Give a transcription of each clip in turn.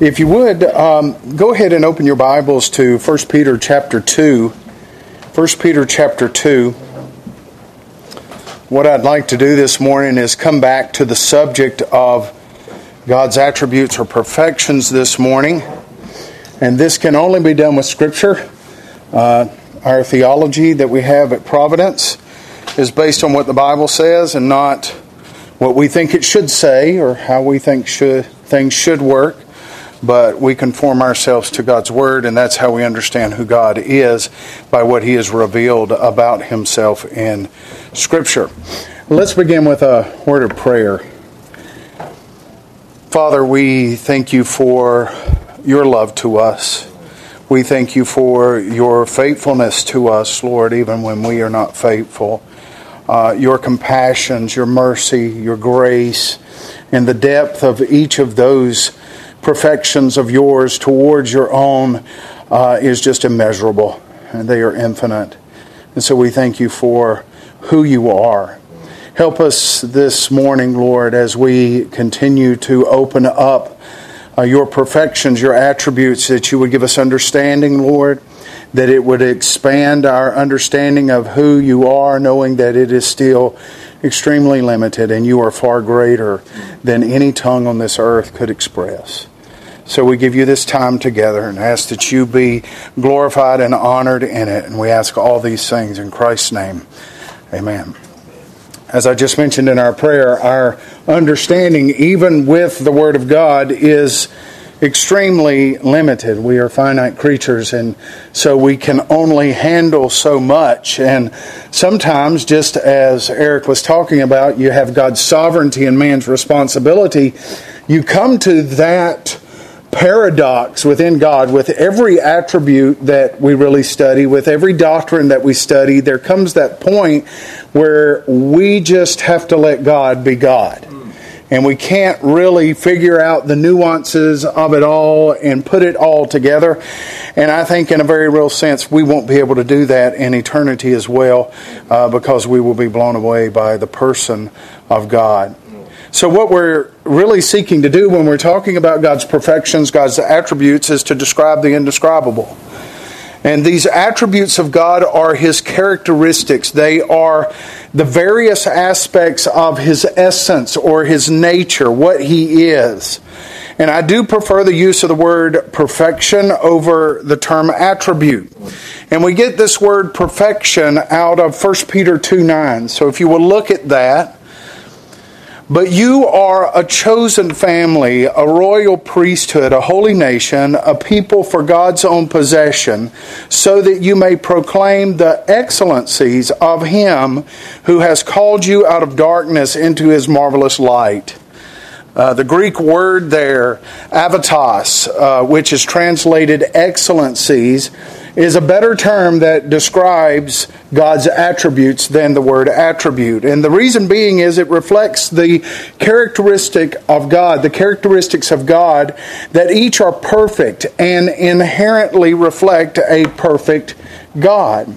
If you would, um, go ahead and open your Bibles to 1 Peter chapter 2. 1 Peter chapter 2. What I'd like to do this morning is come back to the subject of God's attributes or perfections this morning. And this can only be done with Scripture. Uh, our theology that we have at Providence is based on what the Bible says and not what we think it should say or how we think should, things should work but we conform ourselves to God's Word, and that's how we understand who God is by what He has revealed about Himself in Scripture. Let's begin with a word of prayer. Father, we thank you for your love to us. We thank you for your faithfulness to us, Lord, even when we are not faithful. Uh, your compassions, your mercy, your grace, and the depth of each of those perfections of yours towards your own uh, is just immeasurable, and they are infinite. And so we thank you for who you are. Help us this morning, Lord, as we continue to open up uh, your perfections, your attributes, that you would give us understanding, Lord, that it would expand our understanding of who you are, knowing that it is still extremely limited and you are far greater than any tongue on this earth could express. So we give you this time together and ask that you be glorified and honored in it. And we ask all these things in Christ's name. Amen. As I just mentioned in our prayer, our understanding, even with the Word of God, is extremely limited. We are finite creatures, and so we can only handle so much. And sometimes, just as Eric was talking about, you have God's sovereignty and man's responsibility. You come to that paradox within God with every attribute that we really study, with every doctrine that we study. There comes that point where we just have to let God be God and we can't really figure out the nuances of it all and put it all together. And I think, in a very real sense, we won't be able to do that in eternity as well uh, because we will be blown away by the person of God. So, what we're really seeking to do when we're talking about God's perfections, God's attributes, is to describe the indescribable. And these attributes of God are His characteristics. They are the various aspects of His essence or His nature, what He is. And I do prefer the use of the word perfection over the term attribute. And we get this word perfection out of 1 Peter 2 9. So if you will look at that, but you are a chosen family, a royal priesthood, a holy nation, a people for God's own possession, so that you may proclaim the excellencies of Him who has called you out of darkness into His marvelous light. Uh, the Greek word there, aretas, uh, which is translated excellencies, is a better term that describes God's attributes than the word attribute. And the reason being is it reflects the characteristic of God, the characteristics of God that each are perfect and inherently reflect a perfect God.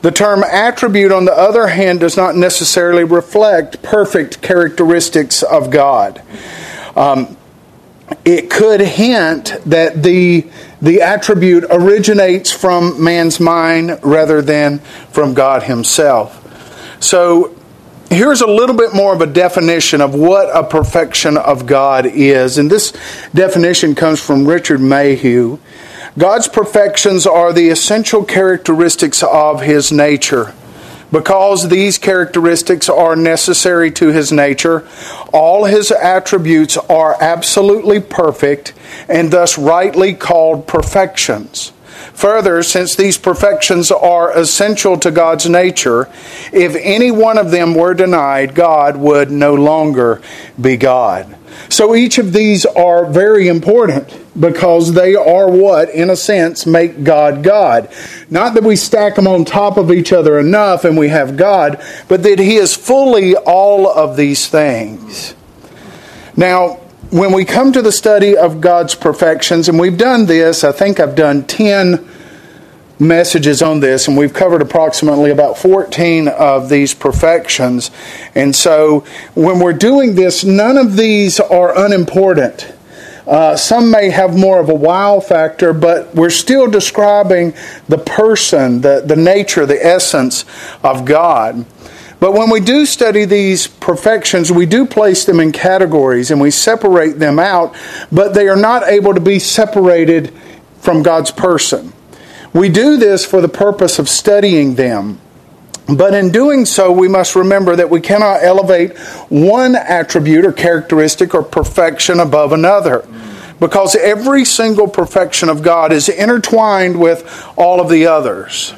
The term attribute, on the other hand, does not necessarily reflect perfect characteristics of God. Um, it could hint that the the attribute originates from man's mind rather than from God Himself. So, here's a little bit more of a definition of what a perfection of God is. And this definition comes from Richard Mayhue. God's perfections are the essential characteristics of His nature. Because these characteristics are necessary to his nature, all his attributes are absolutely perfect and thus rightly called perfections. Further, since these perfections are essential to God's nature, if any one of them were denied, God would no longer be God. So each of these are very important because they are what, in a sense, make God God. Not that we stack them on top of each other enough and we have God, but that He is fully all of these things. Now, when we come to the study of God's perfections, and we've done this, I think I've done 10 messages on this, and we've covered approximately about 14 of these perfections. And so when we're doing this, none of these are unimportant. Uh, some may have more of a wow factor, but we're still describing the person, the, the nature, the essence of God. But when we do study these perfections, we do place them in categories and we separate them out, but they are not able to be separated from God's person. We do this for the purpose of studying them. But in doing so, we must remember that we cannot elevate one attribute or characteristic or perfection above another. Because every single perfection of God is intertwined with all of the others.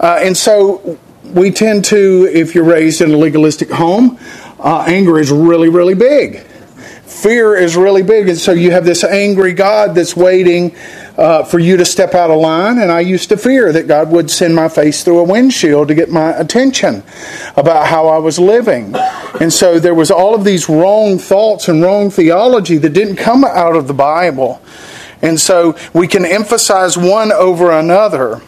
Uh, and so we tend to, if you're raised in a legalistic home, uh, anger is really, really big. Fear is really big. And so you have this angry God that's waiting uh, for you to step out of line. And I used to fear that God would send my face through a windshield to get my attention about how I was living. And so there was all of these wrong thoughts and wrong theology that didn't come out of the Bible. And so we can emphasize one over another.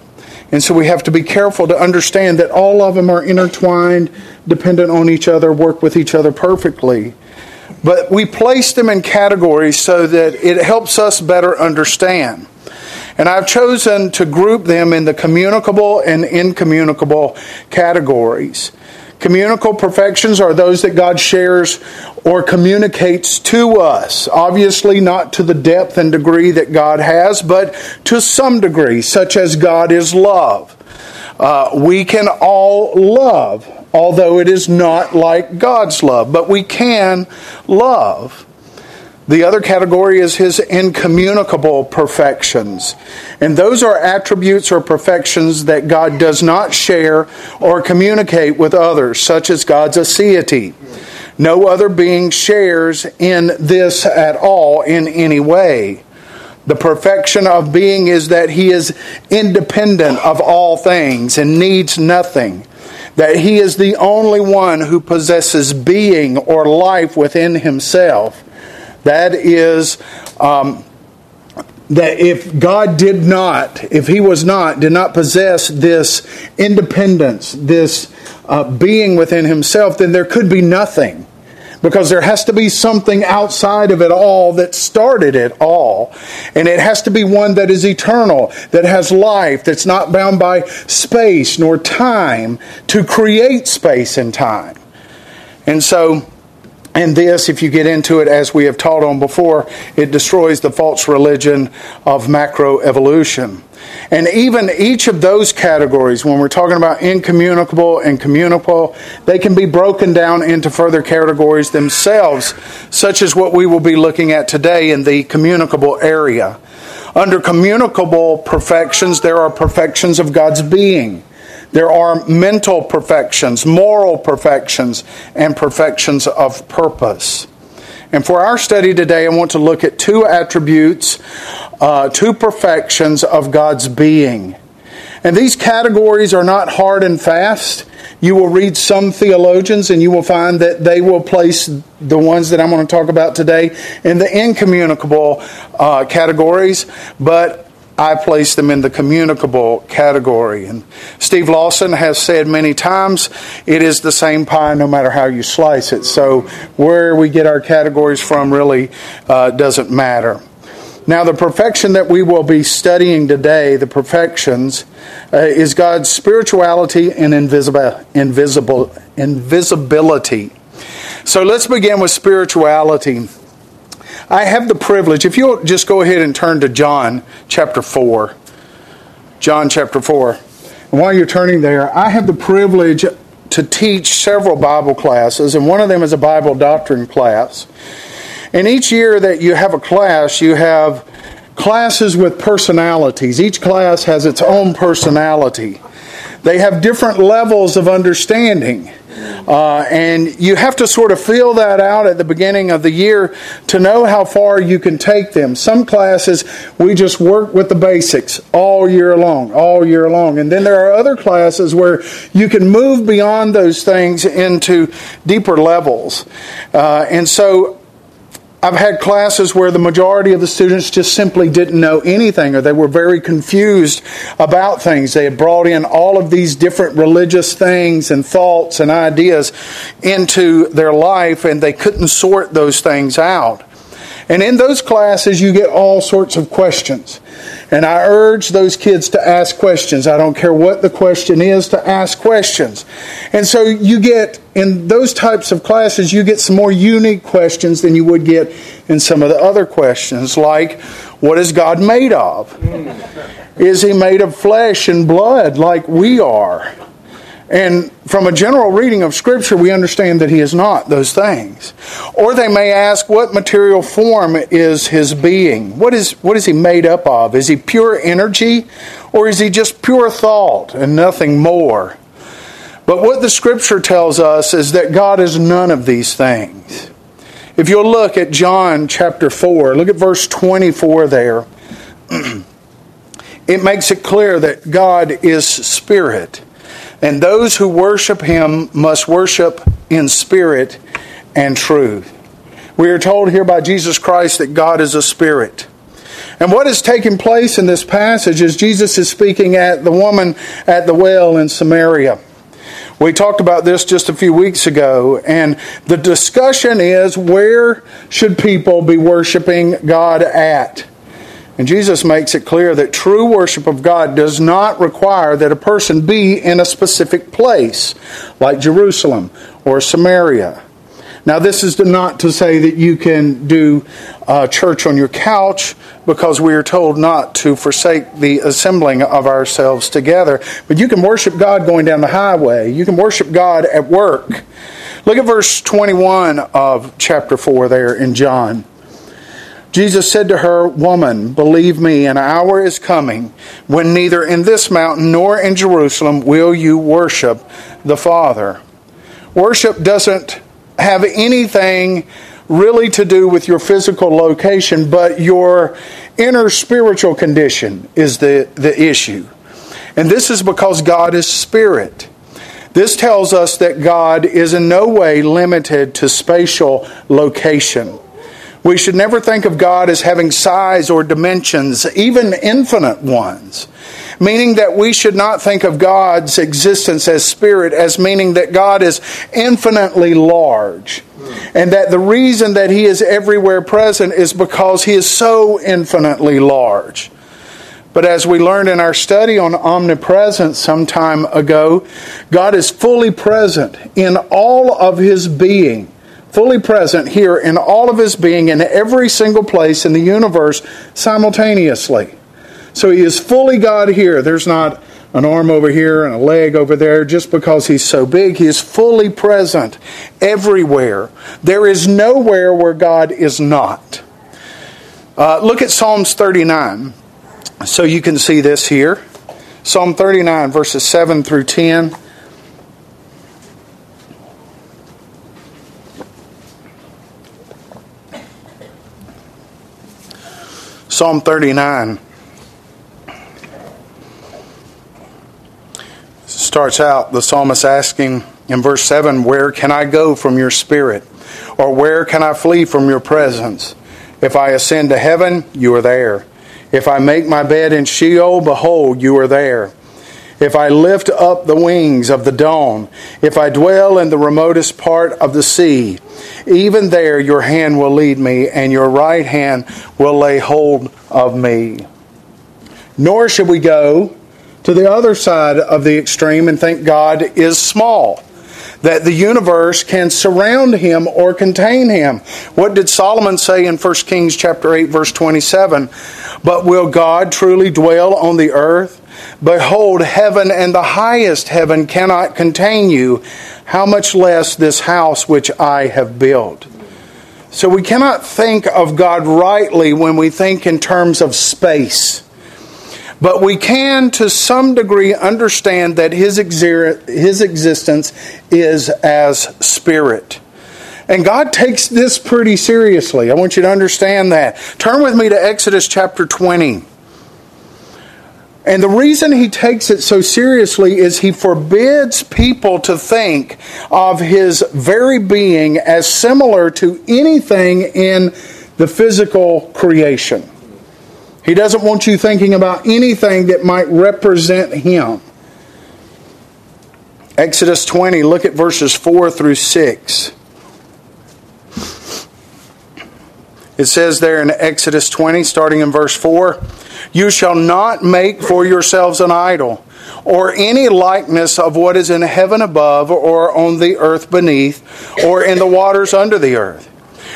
And so we have to be careful to understand that all of them are intertwined, dependent on each other, work with each other perfectly. But we place them in categories so that it helps us better understand. And I've chosen to group them in the communicable and incommunicable categories. Communicable perfections are those that God shares or communicates to us. Obviously, not to the depth and degree that God has, but to some degree, such as God is love. Uh, we can all love, although it is not like God's love, but we can love. The other category is his incommunicable perfections. And those are attributes or perfections that God does not share or communicate with others, such as God's aseity. No other being shares in this at all in any way. The perfection of being is that he is independent of all things and needs nothing. That he is the only one who possesses being or life within himself that is, um, that if God did not, if He was not, did not possess this independence, this uh, being within Himself, then there could be nothing. Because there has to be something outside of it all that started it all. And it has to be one that is eternal, that has life, that's not bound by space nor time to create space and time. And so, and this, if you get into it, as we have taught on before, it destroys the false religion of macroevolution. And even each of those categories, when we're talking about incommunicable and communicable, they can be broken down into further categories themselves, such as what we will be looking at today in the communicable area. Under communicable perfections, there are perfections of God's being. There are mental perfections, moral perfections, and perfections of purpose. And for our study today, I want to look at two attributes, uh, two perfections of God's being. And these categories are not hard and fast. You will read some theologians and you will find that they will place the ones that I'm going to talk about today in the incommunicable uh, categories. But I place them in the communicable category. And Steve Lawson has said many times it is the same pie no matter how you slice it. So where we get our categories from really uh, doesn't matter. Now, the perfection that we will be studying today, the perfections, uh, is God's spirituality and invisible, invisible, invisibility. So let's begin with spirituality. I have the privilege, if you'll just go ahead and turn to John chapter 4. John chapter 4. And while you're turning there, I have the privilege to teach several Bible classes, and one of them is a Bible doctrine class. And each year that you have a class, you have classes with personalities. Each class has its own personality. They have different levels of understanding. Uh, and you have to sort of feel that out at the beginning of the year to know how far you can take them. Some classes, we just work with the basics all year long, all year long. And then there are other classes where you can move beyond those things into deeper levels. Uh, and so I've had classes where the majority of the students just simply didn't know anything or they were very confused about things. They had brought in all of these different religious things and thoughts and ideas into their life and they couldn't sort those things out. And in those classes, you get all sorts of questions. And I urge those kids to ask questions. I don't care what the question is, to ask questions. And so you get, in those types of classes, you get some more unique questions than you would get in some of the other questions, like, what is God made of? Is he made of flesh and blood like we are? And from a general reading of Scripture, we understand that he is not those things. Or they may ask, what material form is his being? What is, what is he made up of? Is he pure energy? Or is he just pure thought and nothing more? But what the Scripture tells us is that God is none of these things. If you'll look at John chapter 4, look at verse 24 there. it makes it clear that God is spirit. And those who worship him must worship in spirit and truth. We are told here by Jesus Christ that God is a spirit. And what is taking place in this passage is Jesus is speaking at the woman at the well in Samaria. We talked about this just a few weeks ago, and the discussion is where should people be worshiping God at? And Jesus makes it clear that true worship of God does not require that a person be in a specific place, like Jerusalem or Samaria. Now, this is not to say that you can do uh, church on your couch because we are told not to forsake the assembling of ourselves together. But you can worship God going down the highway, you can worship God at work. Look at verse 21 of chapter 4 there in John. Jesus said to her, Woman, believe me, an hour is coming when neither in this mountain nor in Jerusalem will you worship the Father. Worship doesn't have anything really to do with your physical location, but your inner spiritual condition is the, the issue. And this is because God is spirit. This tells us that God is in no way limited to spatial location. We should never think of God as having size or dimensions, even infinite ones. Meaning that we should not think of God's existence as spirit as meaning that God is infinitely large. And that the reason that He is everywhere present is because He is so infinitely large. But as we learned in our study on omnipresence some time ago, God is fully present in all of His being fully present here in all of his being in every single place in the universe simultaneously. So he is fully God here. There's not an arm over here and a leg over there just because he's so big. He is fully present everywhere. There is nowhere where God is not. Uh, look at Psalms 39 so you can see this here. Psalm 39, verses 7 through 10. Psalm 39 starts out the psalmist asking in verse 7 Where can I go from your spirit? Or where can I flee from your presence? If I ascend to heaven, you are there. If I make my bed in Sheol, behold, you are there. If I lift up the wings of the dawn, if I dwell in the remotest part of the sea, even there your hand will lead me, and your right hand will lay hold of me. Nor should we go to the other side of the extreme and think God is small, that the universe can surround him or contain him. What did Solomon say in 1 Kings chapter 8 verse 27? But will God truly dwell on the earth? Behold, heaven and the highest heaven cannot contain you. How much less this house which I have built? So we cannot think of God rightly when we think in terms of space. But we can, to some degree, understand that his, exer- his existence is as spirit. And God takes this pretty seriously. I want you to understand that. Turn with me to Exodus chapter 20. And the reason he takes it so seriously is he forbids people to think of his very being as similar to anything in the physical creation. He doesn't want you thinking about anything that might represent him. Exodus 20, look at verses 4 through 6. It says there in Exodus 20, starting in verse 4 You shall not make for yourselves an idol, or any likeness of what is in heaven above, or on the earth beneath, or in the waters under the earth.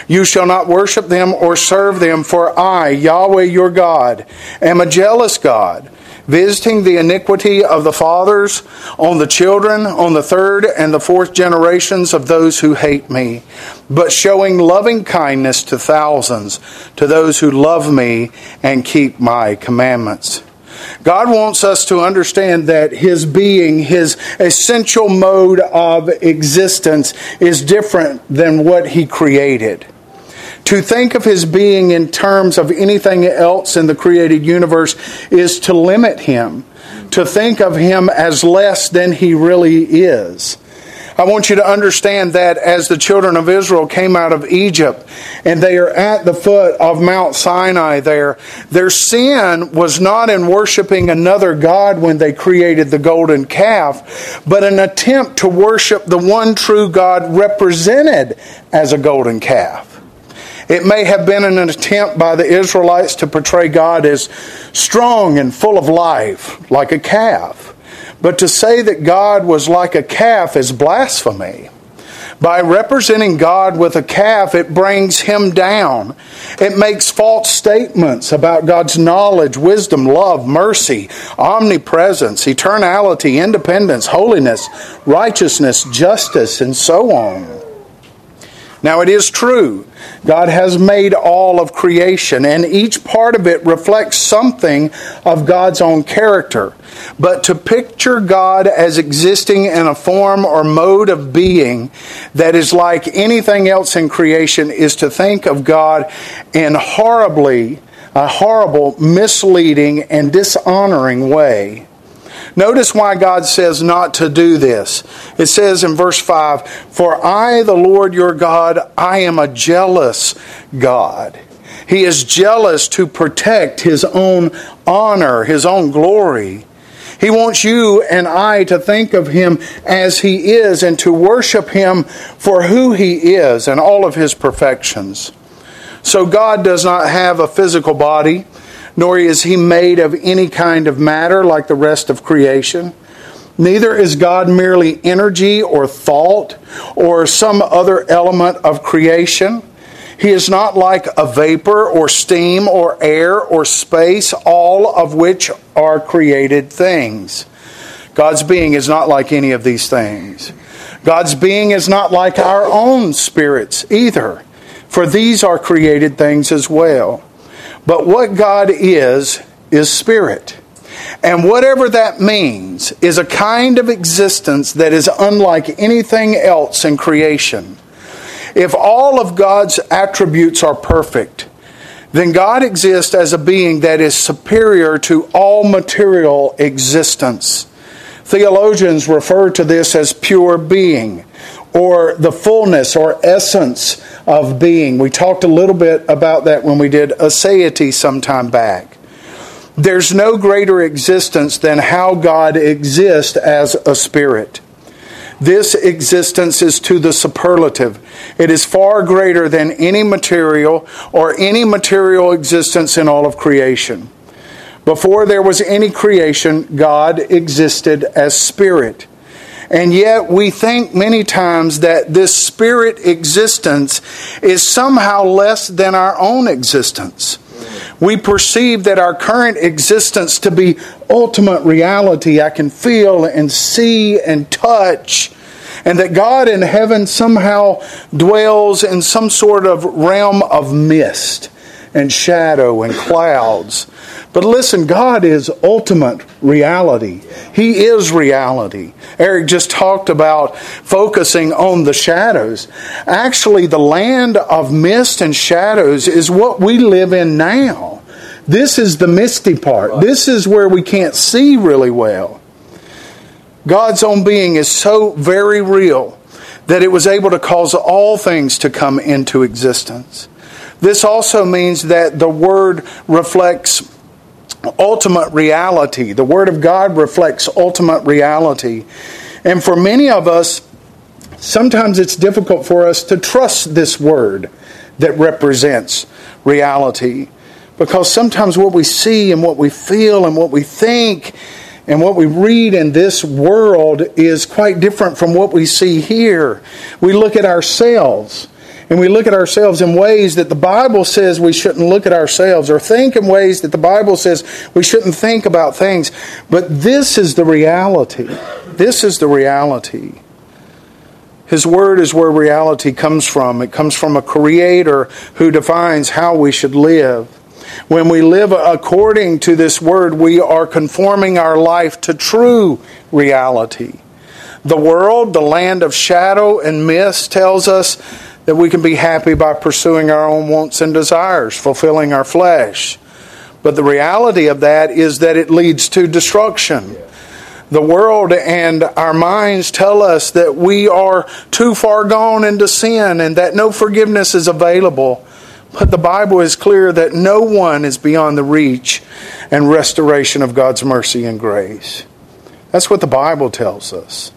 You shall not worship them or serve them, for I, Yahweh your God, am a jealous God visiting the iniquity of the fathers on the children, on the third and the fourth generations of those who hate me, but showing loving kindness to thousands, to those who love me and keep my commandments. God wants us to understand that His being, His essential mode of existence, is different than what He created. To think of his being in terms of anything else in the created universe is to limit him, to think of him as less than he really is. I want you to understand that as the children of Israel came out of Egypt and they are at the foot of Mount Sinai there, their sin was not in worshiping another God when they created the golden calf, but an attempt to worship the one true God represented as a golden calf. It may have been an attempt by the Israelites to portray God as strong and full of life, like a calf. But to say that God was like a calf is blasphemy. By representing God with a calf, it brings him down. It makes false statements about God's knowledge, wisdom, love, mercy, omnipresence, eternality, independence, holiness, righteousness, justice, and so on. Now, it is true, God has made all of creation, and each part of it reflects something of God's own character. But to picture God as existing in a form or mode of being that is like anything else in creation is to think of God in horribly, a horrible, misleading, and dishonoring way. Notice why God says not to do this. It says in verse 5 For I, the Lord your God, I am a jealous God. He is jealous to protect his own honor, his own glory. He wants you and I to think of him as he is and to worship him for who he is and all of his perfections. So God does not have a physical body nor is he made of any kind of matter like the rest of creation. Neither is God merely energy or thought or some other element of creation. He is not like a vapor or steam or air or space, all of which are created things. God's being is not like any of these things. God's being is not like our own spirits either, for these are created things as well. But what God is, is spirit. And whatever that means is a kind of existence that is unlike anything else in creation. If all of God's attributes are perfect, then God exists as a being that is superior to all material existence. Theologians refer to this as pure being or the fullness or essence of being. We talked a little bit about that when we did aseity some time back. There's no greater existence than how God exists as a spirit. This existence is to the superlative. It is far greater than any material or any material existence in all of creation. Before there was any creation, God existed as spirit. And yet we think many times that this spirit existence is somehow less than our own existence. We perceive that our current existence to be ultimate reality. I can feel and see and touch. And that God in heaven somehow dwells in some sort of realm of mist and shadow and clouds. But listen, God is ultimate reality. He is reality. Eric just talked about focusing on the shadows. Actually, the land of mist and shadows is what we live in now. This is the misty part. This is where we can't see really well. God's own being is so very real that it was able to cause all things to come into existence. This also means that the Word reflects ultimate reality. The Word of God reflects ultimate reality. And for many of us, sometimes it's difficult for us to trust this Word that represents reality. Because sometimes what we see and what we feel and what we think and what we read in this world is quite different from what we see here. We look at ourselves and we look at ourselves in ways that the Bible says we shouldn't look at ourselves or think in ways that the Bible says we shouldn't think about things. But this is the reality. This is the reality. His word is where reality comes from. It comes from a creator who defines how we should live. When we live according to this word, we are conforming our life to true reality. The world, the land of shadow and mist, tells us that we can be happy by pursuing our own wants and desires, fulfilling our flesh. But the reality of that is that it leads to destruction. The world and our minds tell us that we are too far gone into sin and that no forgiveness is available. But the Bible is clear that no one is beyond the reach and restoration of God's mercy and grace. That's what the Bible tells us.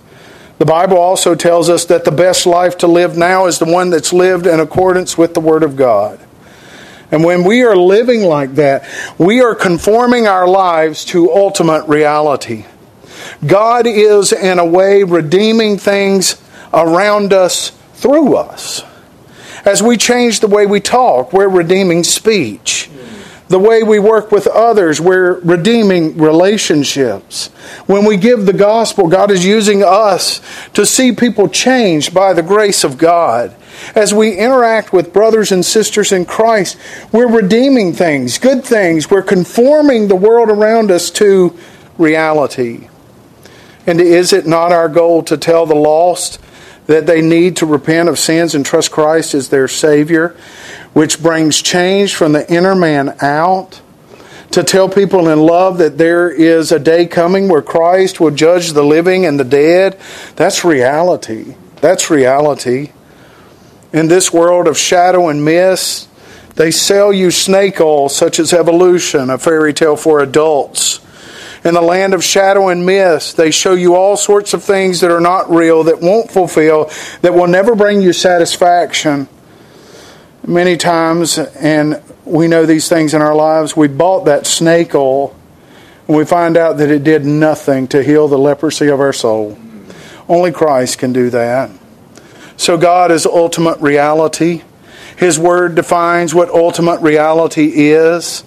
The Bible also tells us that the best life to live now is the one that's lived in accordance with the Word of God. And when we are living like that, we are conforming our lives to ultimate reality. God is, in a way, redeeming things around us through us. As we change the way we talk, we're redeeming speech the way we work with others, we're redeeming relationships. When we give the gospel, God is using us to see people changed by the grace of God. As we interact with brothers and sisters in Christ, we're redeeming things, good things. We're conforming the world around us to reality. And is it not our goal to tell the lost that they need to repent of sins and trust Christ as their Savior? Which brings change from the inner man out. To tell people in love that there is a day coming where Christ will judge the living and the dead. That's reality. That's reality. In this world of shadow and mist, they sell you snake oil, such as evolution, a fairy tale for adults. In the land of shadow and mist, they show you all sorts of things that are not real, that won't fulfill, that will never bring you satisfaction many times, and we know these things in our lives, we bought that snake oil and we find out that it did nothing to heal the leprosy of our soul. Only Christ can do that. So, God is ultimate reality. His Word defines what ultimate reality is.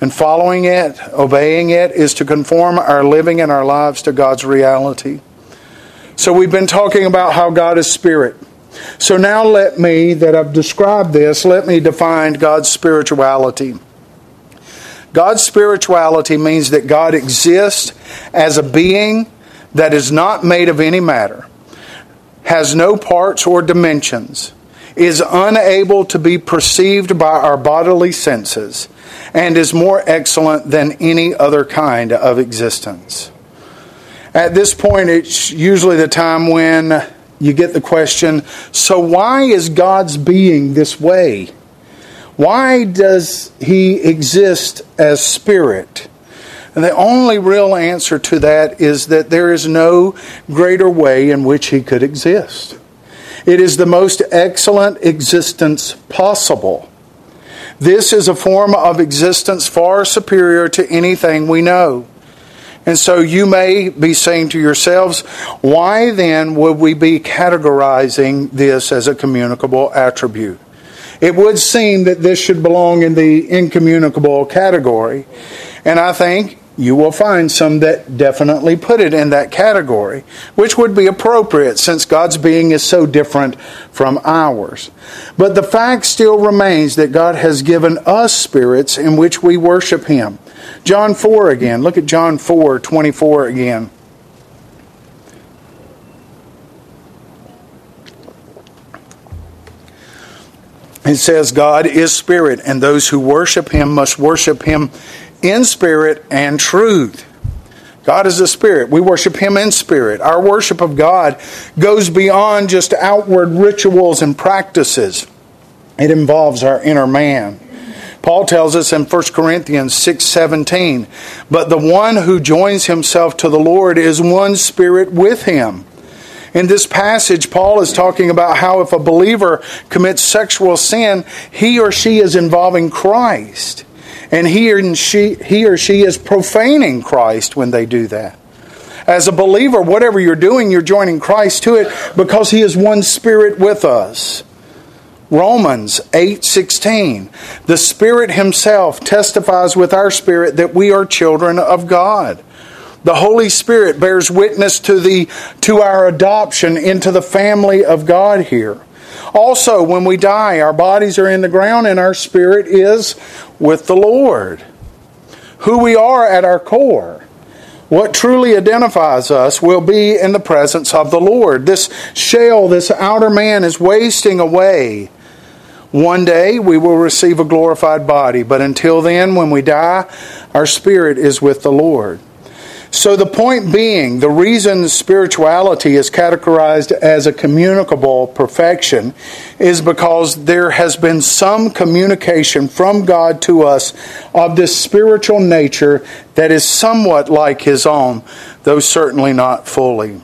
And following it, obeying it, is to conform our living and our lives to God's reality. So, we've been talking about how God is Spirit. So now let me, that I've described this, let me define God's spirituality. God's spirituality means that God exists as a being that is not made of any matter, has no parts or dimensions, is unable to be perceived by our bodily senses, and is more excellent than any other kind of existence. At this point, it's usually the time when you get the question so why is God's being this way? Why does he exist as spirit? And the only real answer to that is that there is no greater way in which he could exist. It is the most excellent existence possible. This is a form of existence far superior to anything we know. And so you may be saying to yourselves, why then would we be categorizing this as a communicable attribute? It would seem that this should belong in the incommunicable category. And I think you will find some that definitely put it in that category, which would be appropriate since God's being is so different from ours. But the fact still remains that God has given us spirits in which we worship Him. John 4 again. Look at John 4 24 again. It says, God is spirit, and those who worship him must worship him in spirit and truth. God is a spirit. We worship Him in spirit. Our worship of God goes beyond just outward rituals and practices, it involves our inner man. Paul tells us in 1 Corinthians 6:17, "But the one who joins himself to the Lord is one spirit with him." In this passage, Paul is talking about how if a believer commits sexual sin, he or she is involving Christ. And he or she, he or she is profaning Christ when they do that. As a believer, whatever you're doing, you're joining Christ to it because he is one spirit with us. Romans 8:16 The Spirit himself testifies with our spirit that we are children of God. The Holy Spirit bears witness to the to our adoption into the family of God here. Also, when we die, our bodies are in the ground and our spirit is with the Lord. Who we are at our core, what truly identifies us, will be in the presence of the Lord. This shell, this outer man, is wasting away. One day we will receive a glorified body, but until then, when we die, our spirit is with the Lord. So, the point being, the reason spirituality is categorized as a communicable perfection is because there has been some communication from God to us of this spiritual nature that is somewhat like His own, though certainly not fully.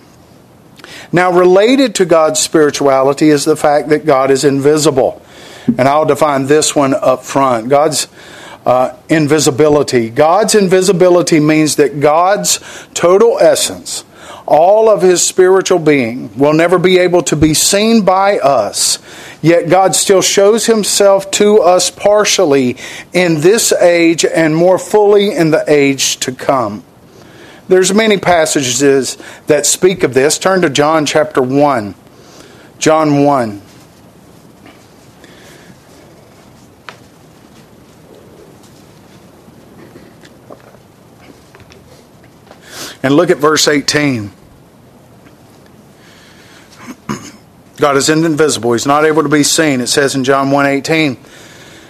Now, related to God's spirituality is the fact that God is invisible. And I'll define this one up front. God's uh, invisibility. God's invisibility means that God's total essence, all of his spiritual being, will never be able to be seen by us. Yet God still shows himself to us partially in this age and more fully in the age to come. There's many passages that speak of this. Turn to John chapter 1. John 1. And look at verse 18. God is invisible. He's not able to be seen. It says in John 1:18,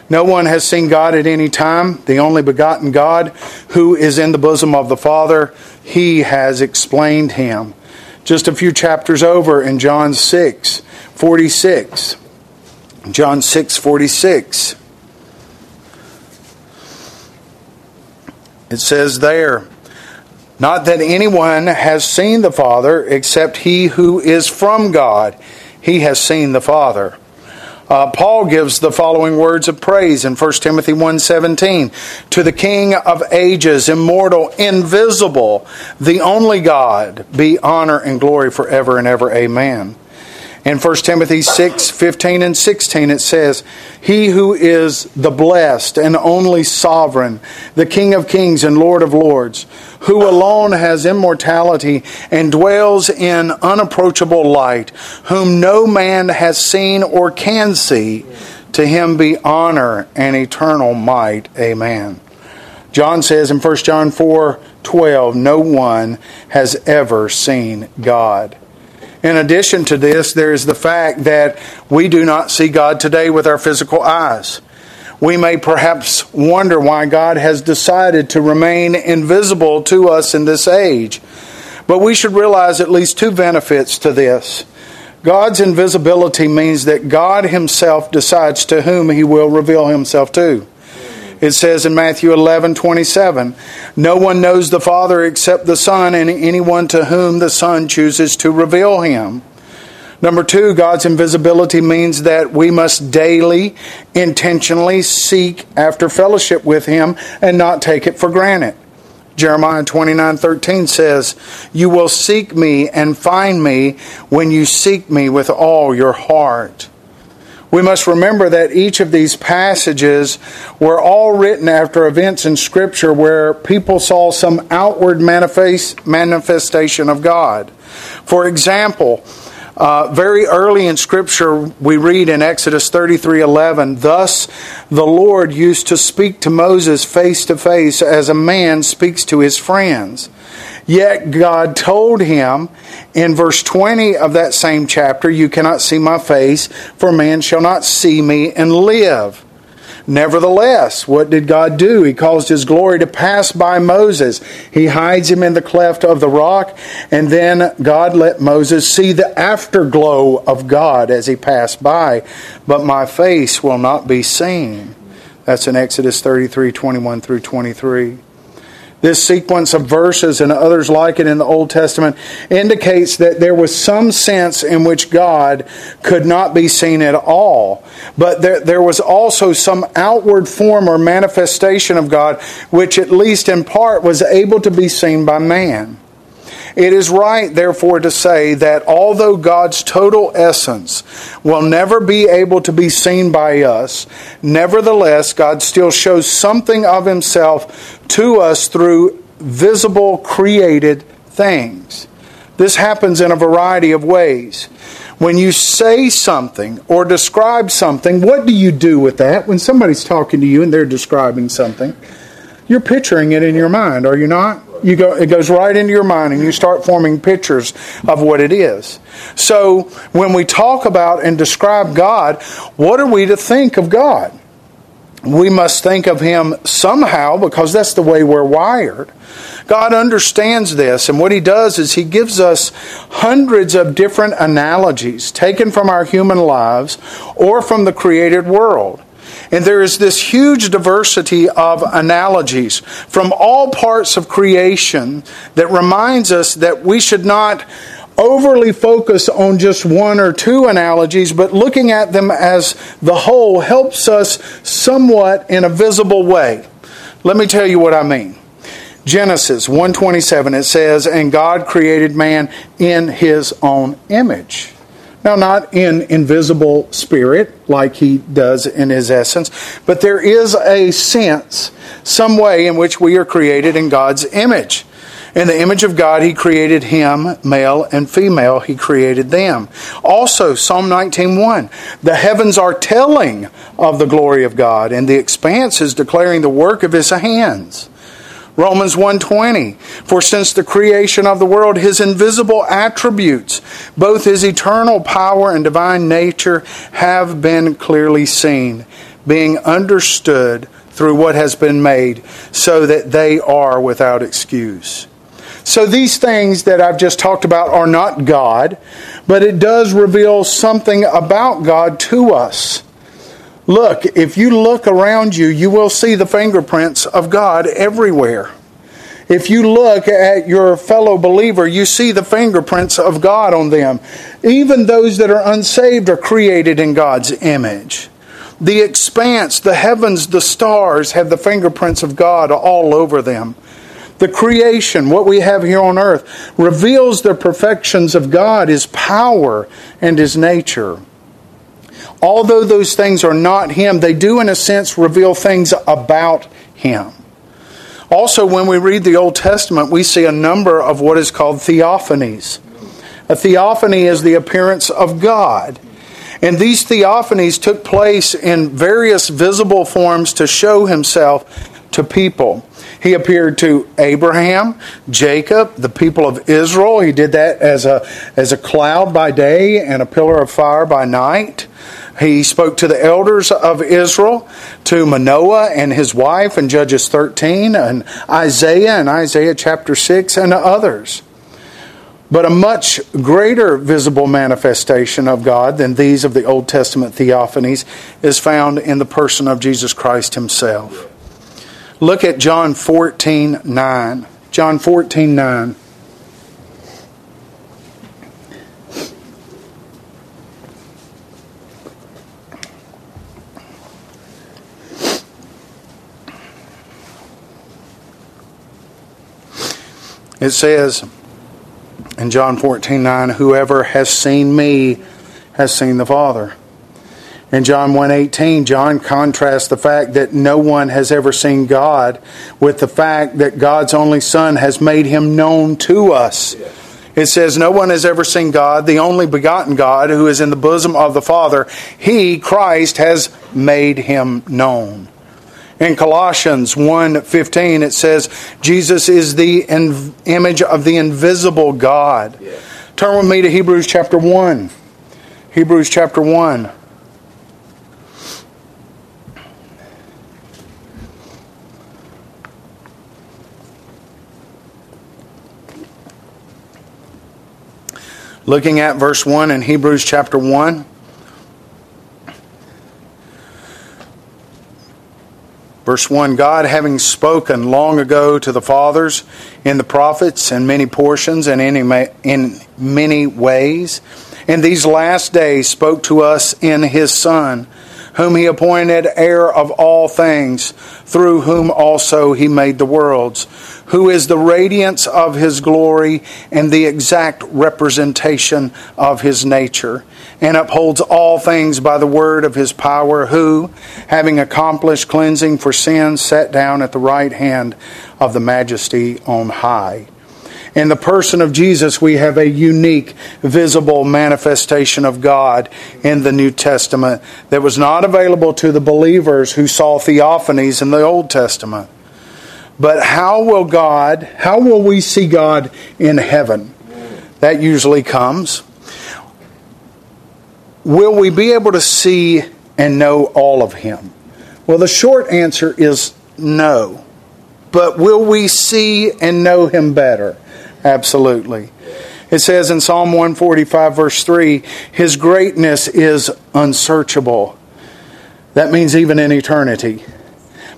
"No one has seen God at any time. The only begotten God who is in the bosom of the Father, he has explained him." Just a few chapters over in John 6, 46. John 6, 46. It says there, not that anyone has seen the Father except he who is from God. He has seen the Father. Uh, Paul gives the following words of praise in 1 Timothy 1:17 to the king of ages immortal invisible the only God be honor and glory forever and ever amen in 1 Timothy 6 15 and 16, it says, He who is the blessed and only sovereign, the King of kings and Lord of lords, who alone has immortality and dwells in unapproachable light, whom no man has seen or can see, to him be honor and eternal might. Amen. John says in 1 John 4 12, No one has ever seen God. In addition to this, there is the fact that we do not see God today with our physical eyes. We may perhaps wonder why God has decided to remain invisible to us in this age. But we should realize at least two benefits to this. God's invisibility means that God Himself decides to whom He will reveal Himself to. It says in Matthew 11 27, No one knows the Father except the Son, and anyone to whom the Son chooses to reveal him. Number two, God's invisibility means that we must daily, intentionally seek after fellowship with Him and not take it for granted. Jeremiah 29 13 says, You will seek me and find me when you seek me with all your heart. We must remember that each of these passages were all written after events in Scripture where people saw some outward manifest, manifestation of God. For example, uh, very early in Scripture, we read in Exodus 33 11, Thus the Lord used to speak to Moses face to face as a man speaks to his friends. Yet God told him in verse 20 of that same chapter, You cannot see my face, for man shall not see me and live. Nevertheless, what did God do? He caused his glory to pass by Moses. He hides him in the cleft of the rock, and then God let Moses see the afterglow of God as he passed by. But my face will not be seen. That's in Exodus 33 21 through 23. This sequence of verses and others like it in the Old Testament indicates that there was some sense in which God could not be seen at all. But there, there was also some outward form or manifestation of God which, at least in part, was able to be seen by man. It is right, therefore, to say that although God's total essence will never be able to be seen by us, nevertheless, God still shows something of Himself to us through visible created things. This happens in a variety of ways. When you say something or describe something, what do you do with that? When somebody's talking to you and they're describing something, you're picturing it in your mind, are you not? You go, it goes right into your mind and you start forming pictures of what it is. So when we talk about and describe God, what are we to think of God? We must think of Him somehow because that's the way we're wired. God understands this, and what He does is He gives us hundreds of different analogies taken from our human lives or from the created world. And there is this huge diversity of analogies from all parts of creation that reminds us that we should not overly focus on just one or two analogies, but looking at them as the whole helps us somewhat in a visible way. Let me tell you what I mean. Genesis 1:27 it says and God created man in his own image. Now, not in invisible spirit like he does in his essence, but there is a sense, some way in which we are created in God's image. In the image of God, he created him, male and female, he created them. Also, Psalm 19:1, the heavens are telling of the glory of God, and the expanse is declaring the work of his hands. Romans 1:20 For since the creation of the world his invisible attributes both his eternal power and divine nature have been clearly seen being understood through what has been made so that they are without excuse. So these things that I've just talked about are not God, but it does reveal something about God to us. Look, if you look around you, you will see the fingerprints of God everywhere. If you look at your fellow believer, you see the fingerprints of God on them. Even those that are unsaved are created in God's image. The expanse, the heavens, the stars have the fingerprints of God all over them. The creation, what we have here on earth, reveals the perfections of God, His power, and His nature although those things are not Him, they do, in a sense, reveal things about Him. Also, when we read the Old Testament, we see a number of what is called theophanies. A theophany is the appearance of God. And these theophanies took place in various visible forms to show himself to people. He appeared to Abraham, Jacob, the people of Israel. He did that as a, as a cloud by day and a pillar of fire by night. He spoke to the elders of Israel, to Manoah and his wife in Judges 13, and Isaiah and Isaiah chapter 6, and others. But a much greater visible manifestation of God than these of the Old Testament theophanies is found in the person of Jesus Christ himself. Look at John 14 9. John 14 9. It says in John 14 9, Whoever has seen me has seen the Father. In John 1:18, John contrasts the fact that no one has ever seen God with the fact that God's only Son has made him known to us. It says, No one has ever seen God, the only begotten God who is in the bosom of the Father. He, Christ, has made him known. In Colossians 1:15 it says Jesus is the in- image of the invisible God. Turn with me to Hebrews chapter 1. Hebrews chapter 1. Looking at verse 1 in Hebrews chapter 1. Verse 1 God, having spoken long ago to the fathers in the prophets in many portions and in many ways, in these last days spoke to us in his Son, whom he appointed heir of all things, through whom also he made the worlds, who is the radiance of his glory and the exact representation of his nature and upholds all things by the word of his power, who, having accomplished cleansing for sins, sat down at the right hand of the majesty on high. In the person of Jesus, we have a unique, visible manifestation of God in the New Testament that was not available to the believers who saw theophanies in the Old Testament. But how will God, how will we see God in heaven? That usually comes will we be able to see and know all of him? Well, the short answer is no. But will we see and know him better? Absolutely. It says in Psalm 145, verse 3, His greatness is unsearchable. That means even in eternity.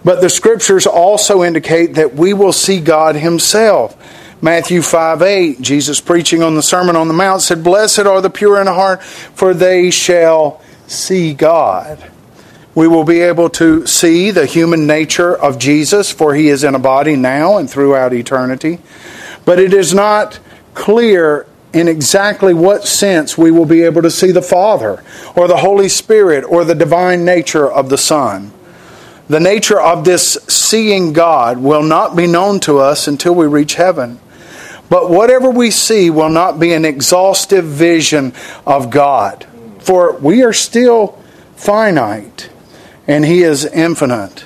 But the scriptures also indicate that we will see God Himself. Matthew 5 8, Jesus preaching on the Sermon on the Mount said, Blessed are the pure in heart, for they shall see God. We will be able to see the human nature of Jesus, for he is in a body now and throughout eternity. But it is not clear in exactly what sense we will be able to see the Father, or the Holy Spirit, or the divine nature of the Son. The nature of this seeing God will not be known to us until we reach heaven. But whatever we see will not be an exhaustive vision of God, for we are still finite and He is infinite.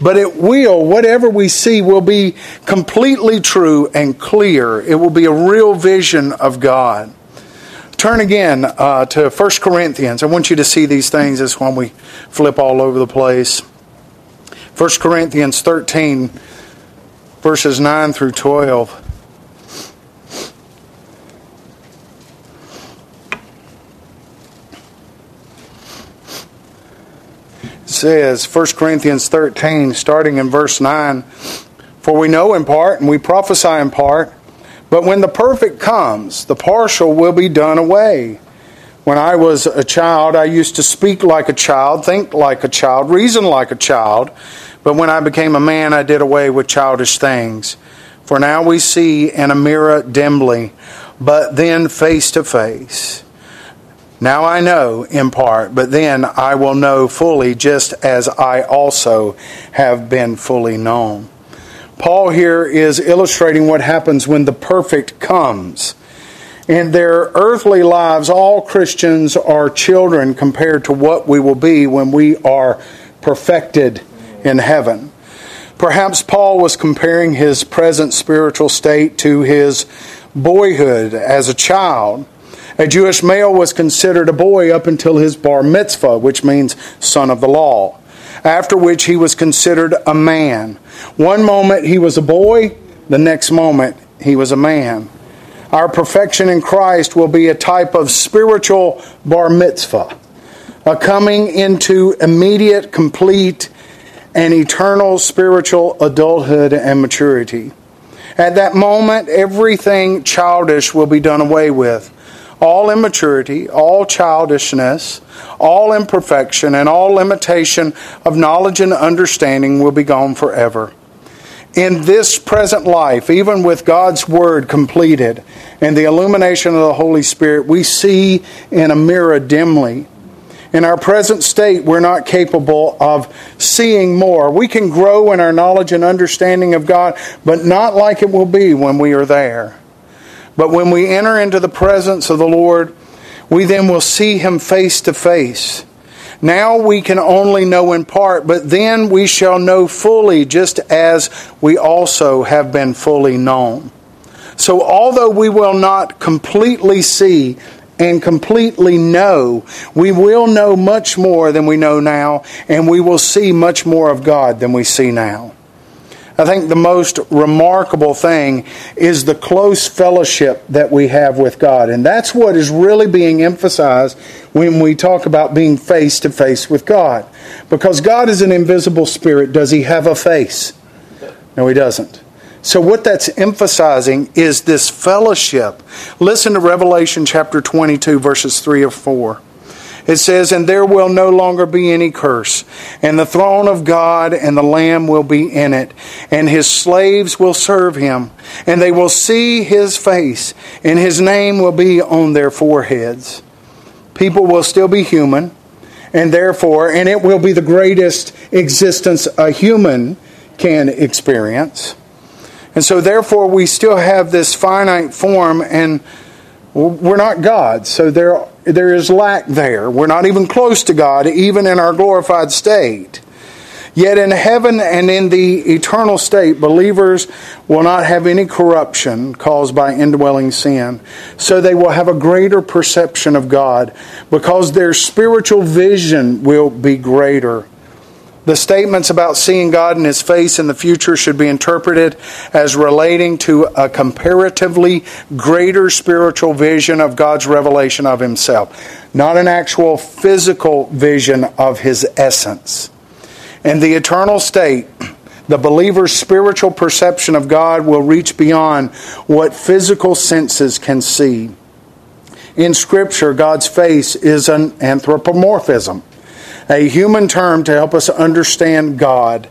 But it will, whatever we see, will be completely true and clear. It will be a real vision of God. Turn again uh, to 1 Corinthians. I want you to see these things as when we flip all over the place. 1 Corinthians 13, verses 9 through 12. Says, 1 Corinthians 13, starting in verse 9 For we know in part, and we prophesy in part, but when the perfect comes, the partial will be done away. When I was a child, I used to speak like a child, think like a child, reason like a child. But when I became a man, I did away with childish things. For now we see in a mirror dimly, but then face to face. Now I know in part, but then I will know fully, just as I also have been fully known. Paul here is illustrating what happens when the perfect comes. In their earthly lives, all Christians are children compared to what we will be when we are perfected in heaven. Perhaps Paul was comparing his present spiritual state to his boyhood as a child. A Jewish male was considered a boy up until his bar mitzvah, which means son of the law, after which he was considered a man. One moment he was a boy, the next moment he was a man. Our perfection in Christ will be a type of spiritual bar mitzvah, a coming into immediate, complete, and eternal spiritual adulthood and maturity. At that moment, everything childish will be done away with all immaturity, all childishness, all imperfection, and all limitation of knowledge and understanding will be gone forever. In this present life, even with God's Word completed and the illumination of the Holy Spirit, we see in a mirror dimly. In our present state, we're not capable of seeing more. We can grow in our knowledge and understanding of God, but not like it will be when we are there. But when we enter into the presence of the Lord, we then will see him face to face. Now we can only know in part, but then we shall know fully, just as we also have been fully known. So, although we will not completely see and completely know, we will know much more than we know now, and we will see much more of God than we see now. I think the most remarkable thing is the close fellowship that we have with God. And that's what is really being emphasized when we talk about being face to face with God. Because God is an invisible spirit. Does he have a face? No, he doesn't. So, what that's emphasizing is this fellowship. Listen to Revelation chapter 22, verses 3 or 4. It says, And there will no longer be any curse, and the throne of God and the Lamb will be in it, and his slaves will serve him, and they will see his face, and his name will be on their foreheads. People will still be human, and therefore, and it will be the greatest existence a human can experience. And so, therefore, we still have this finite form, and we're not God. So, there there is lack there. We're not even close to God, even in our glorified state. Yet in heaven and in the eternal state, believers will not have any corruption caused by indwelling sin. So they will have a greater perception of God because their spiritual vision will be greater. The statements about seeing God in His face in the future should be interpreted as relating to a comparatively greater spiritual vision of God's revelation of Himself, not an actual physical vision of His essence. In the eternal state, the believer's spiritual perception of God will reach beyond what physical senses can see. In Scripture, God's face is an anthropomorphism a human term to help us understand God,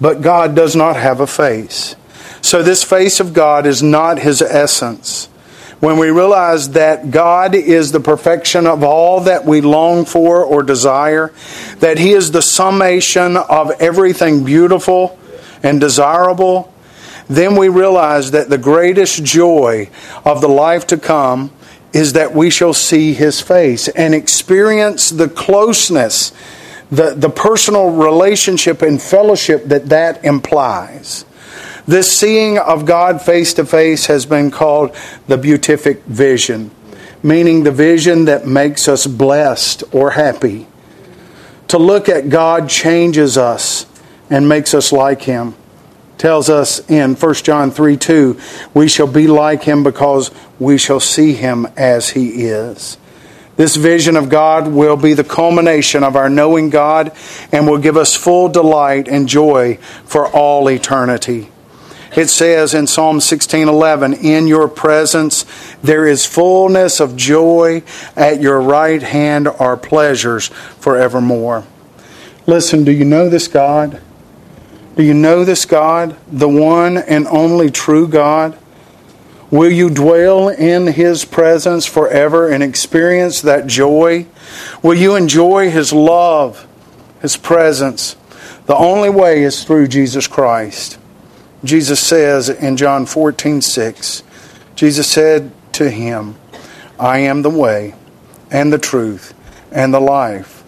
but God does not have a face. So, this face of God is not his essence. When we realize that God is the perfection of all that we long for or desire, that he is the summation of everything beautiful and desirable, then we realize that the greatest joy of the life to come is that we shall see his face and experience the closeness, the, the personal relationship and fellowship that that implies. This seeing of God face to face has been called the beatific vision, meaning the vision that makes us blessed or happy. To look at God changes us and makes us like Him tells us in 1 John 3 2, we shall be like him because we shall see him as he is. This vision of God will be the culmination of our knowing God and will give us full delight and joy for all eternity. It says in Psalm 16:11, "In your presence there is fullness of joy; at your right hand are pleasures forevermore." Listen, do you know this God? Do you know this God, the one and only true God? Will you dwell in His presence forever and experience that joy? Will you enjoy His love, His presence? The only way is through Jesus Christ. Jesus says in John 14, 6, Jesus said to him, I am the way and the truth and the life.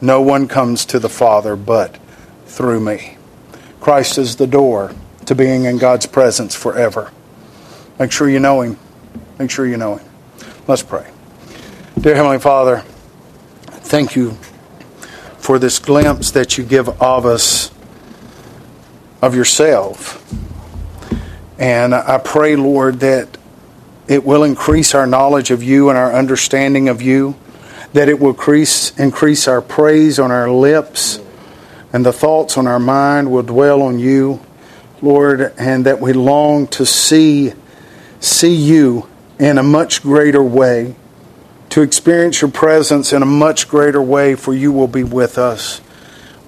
No one comes to the Father but through me. Christ is the door to being in God's presence forever. Make sure you know Him. Make sure you know Him. Let's pray. Dear Heavenly Father, thank you for this glimpse that you give of us of yourself. And I pray, Lord, that it will increase our knowledge of you and our understanding of you, that it will increase, increase our praise on our lips and the thoughts on our mind will dwell on you, Lord, and that we long to see see you in a much greater way, to experience your presence in a much greater way, for you will be with us.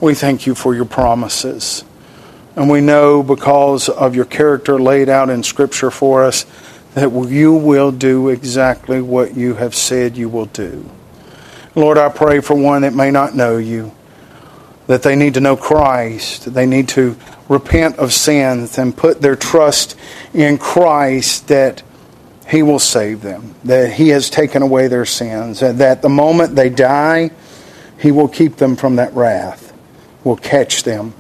We thank you for your promises. And we know because of your character laid out in Scripture for us that you will do exactly what you have said you will do. Lord, I pray for one that may not know you that they need to know Christ. They need to repent of sins and put their trust in Christ that He will save them, that He has taken away their sins, and that the moment they die, He will keep them from that wrath, will catch them,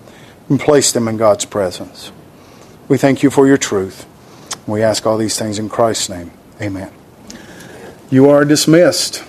and place them in God's presence. We thank you for your truth. We ask all these things in Christ's name. Amen. You are dismissed.